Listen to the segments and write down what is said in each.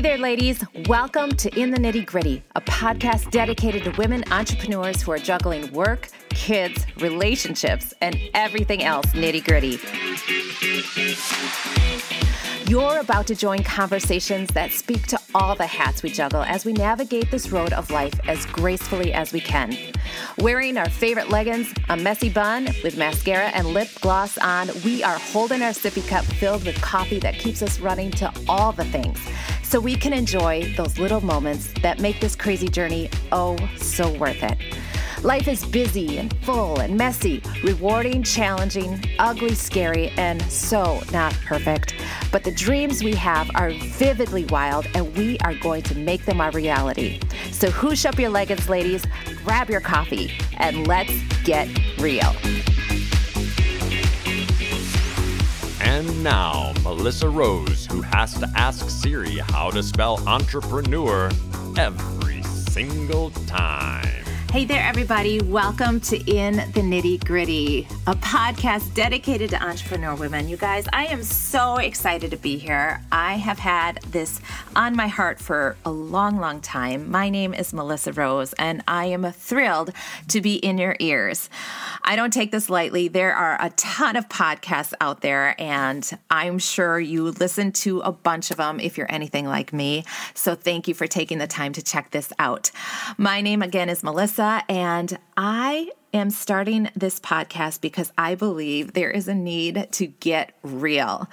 Hey there, ladies. Welcome to In the Nitty Gritty, a podcast dedicated to women entrepreneurs who are juggling work, kids, relationships, and everything else nitty gritty. You're about to join conversations that speak to all the hats we juggle as we navigate this road of life as gracefully as we can. Wearing our favorite leggings, a messy bun with mascara and lip gloss on, we are holding our sippy cup filled with coffee that keeps us running to all the things so we can enjoy those little moments that make this crazy journey oh so worth it. Life is busy and full and messy, rewarding, challenging, ugly, scary, and so not perfect. But the dreams we have are vividly wild, and we are going to make them our reality. So, hoosh up your leggings, ladies, grab your coffee, and let's get real. And now, Melissa Rose, who has to ask Siri how to spell entrepreneur every single time. Hey there, everybody. Welcome to In the Nitty Gritty, a podcast dedicated to entrepreneur women. You guys, I am so excited to be here. I have had this on my heart for a long, long time. My name is Melissa Rose, and I am thrilled to be in your ears. I don't take this lightly. There are a ton of podcasts out there, and I'm sure you listen to a bunch of them if you're anything like me. So thank you for taking the time to check this out. My name again is Melissa and I am starting this podcast because I believe there is a need to get real.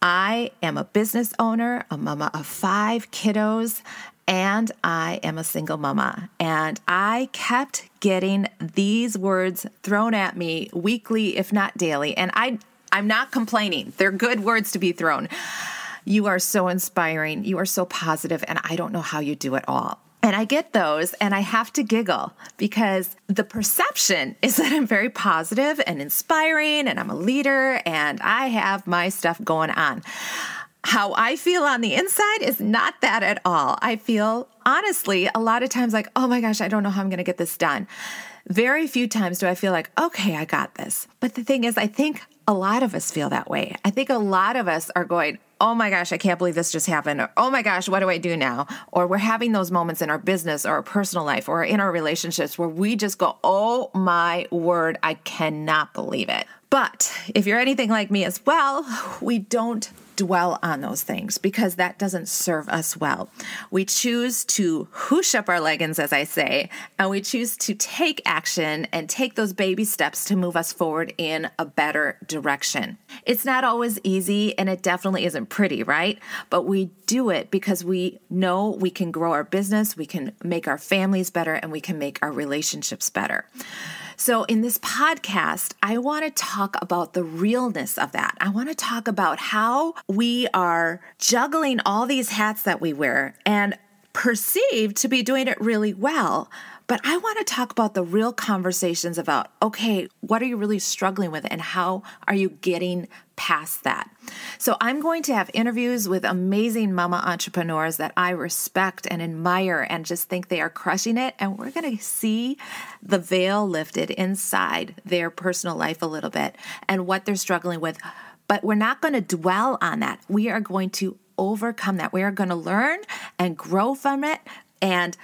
I am a business owner, a mama of five kiddos, and I am a single mama. And I kept getting these words thrown at me weekly, if not daily. And I, I'm not complaining, they're good words to be thrown. You are so inspiring, you are so positive, and I don't know how you do it all. And I get those and I have to giggle because the perception is that I'm very positive and inspiring and I'm a leader and I have my stuff going on. How I feel on the inside is not that at all. I feel honestly a lot of times like, oh my gosh, I don't know how I'm going to get this done. Very few times do I feel like, okay, I got this. But the thing is, I think a lot of us feel that way. I think a lot of us are going, oh my gosh, I can't believe this just happened. Or, oh my gosh, what do I do now? Or we're having those moments in our business or our personal life or in our relationships where we just go, oh my word, I cannot believe it. But if you're anything like me as well, we don't dwell on those things because that doesn't serve us well. We choose to hoosh up our leggings, as I say, and we choose to take action and take those baby steps to move us forward in a better direction. It's not always easy and it definitely isn't pretty, right? But we do it because we know we can grow our business, we can make our families better, and we can make our relationships better. So, in this podcast, I want to talk about the realness of that. I want to talk about how we are juggling all these hats that we wear and perceived to be doing it really well. But I want to talk about the real conversations about okay, what are you really struggling with and how are you getting past that? So, I'm going to have interviews with amazing mama entrepreneurs that I respect and admire and just think they are crushing it. And we're going to see the veil lifted inside their personal life a little bit and what they're struggling with. But we're not going to dwell on that. We are going to overcome that. We are going to learn and grow from it and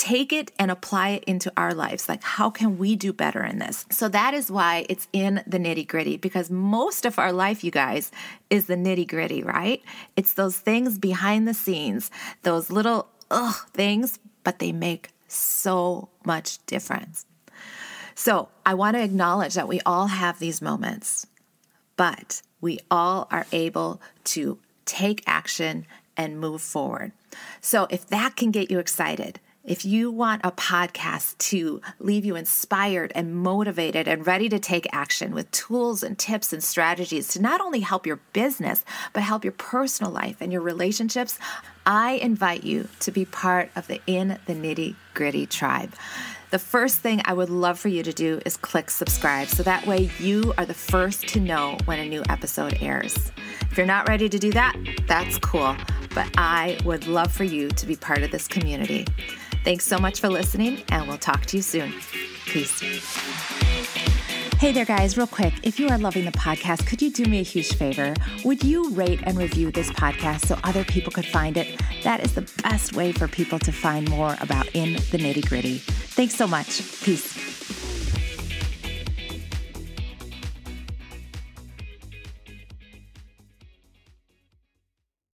take it and apply it into our lives. Like, how can we do better in this? So, that is why it's in the nitty gritty because most of our life, you guys, is the nitty gritty, right? It's those things behind the scenes, those little ugh things, but they make so much difference. So, I want to acknowledge that we all have these moments, but we all are able to take action and move forward. So, if that can get you excited, if you want a podcast to leave you inspired and motivated and ready to take action with tools and tips and strategies to not only help your business, but help your personal life and your relationships, I invite you to be part of the In the Nitty Gritty tribe. The first thing I would love for you to do is click subscribe so that way you are the first to know when a new episode airs. If you're not ready to do that, that's cool, but I would love for you to be part of this community. Thanks so much for listening, and we'll talk to you soon. Peace. Hey there, guys, real quick. If you are loving the podcast, could you do me a huge favor? Would you rate and review this podcast so other people could find it? That is the best way for people to find more about In the Nitty Gritty. Thanks so much. Peace.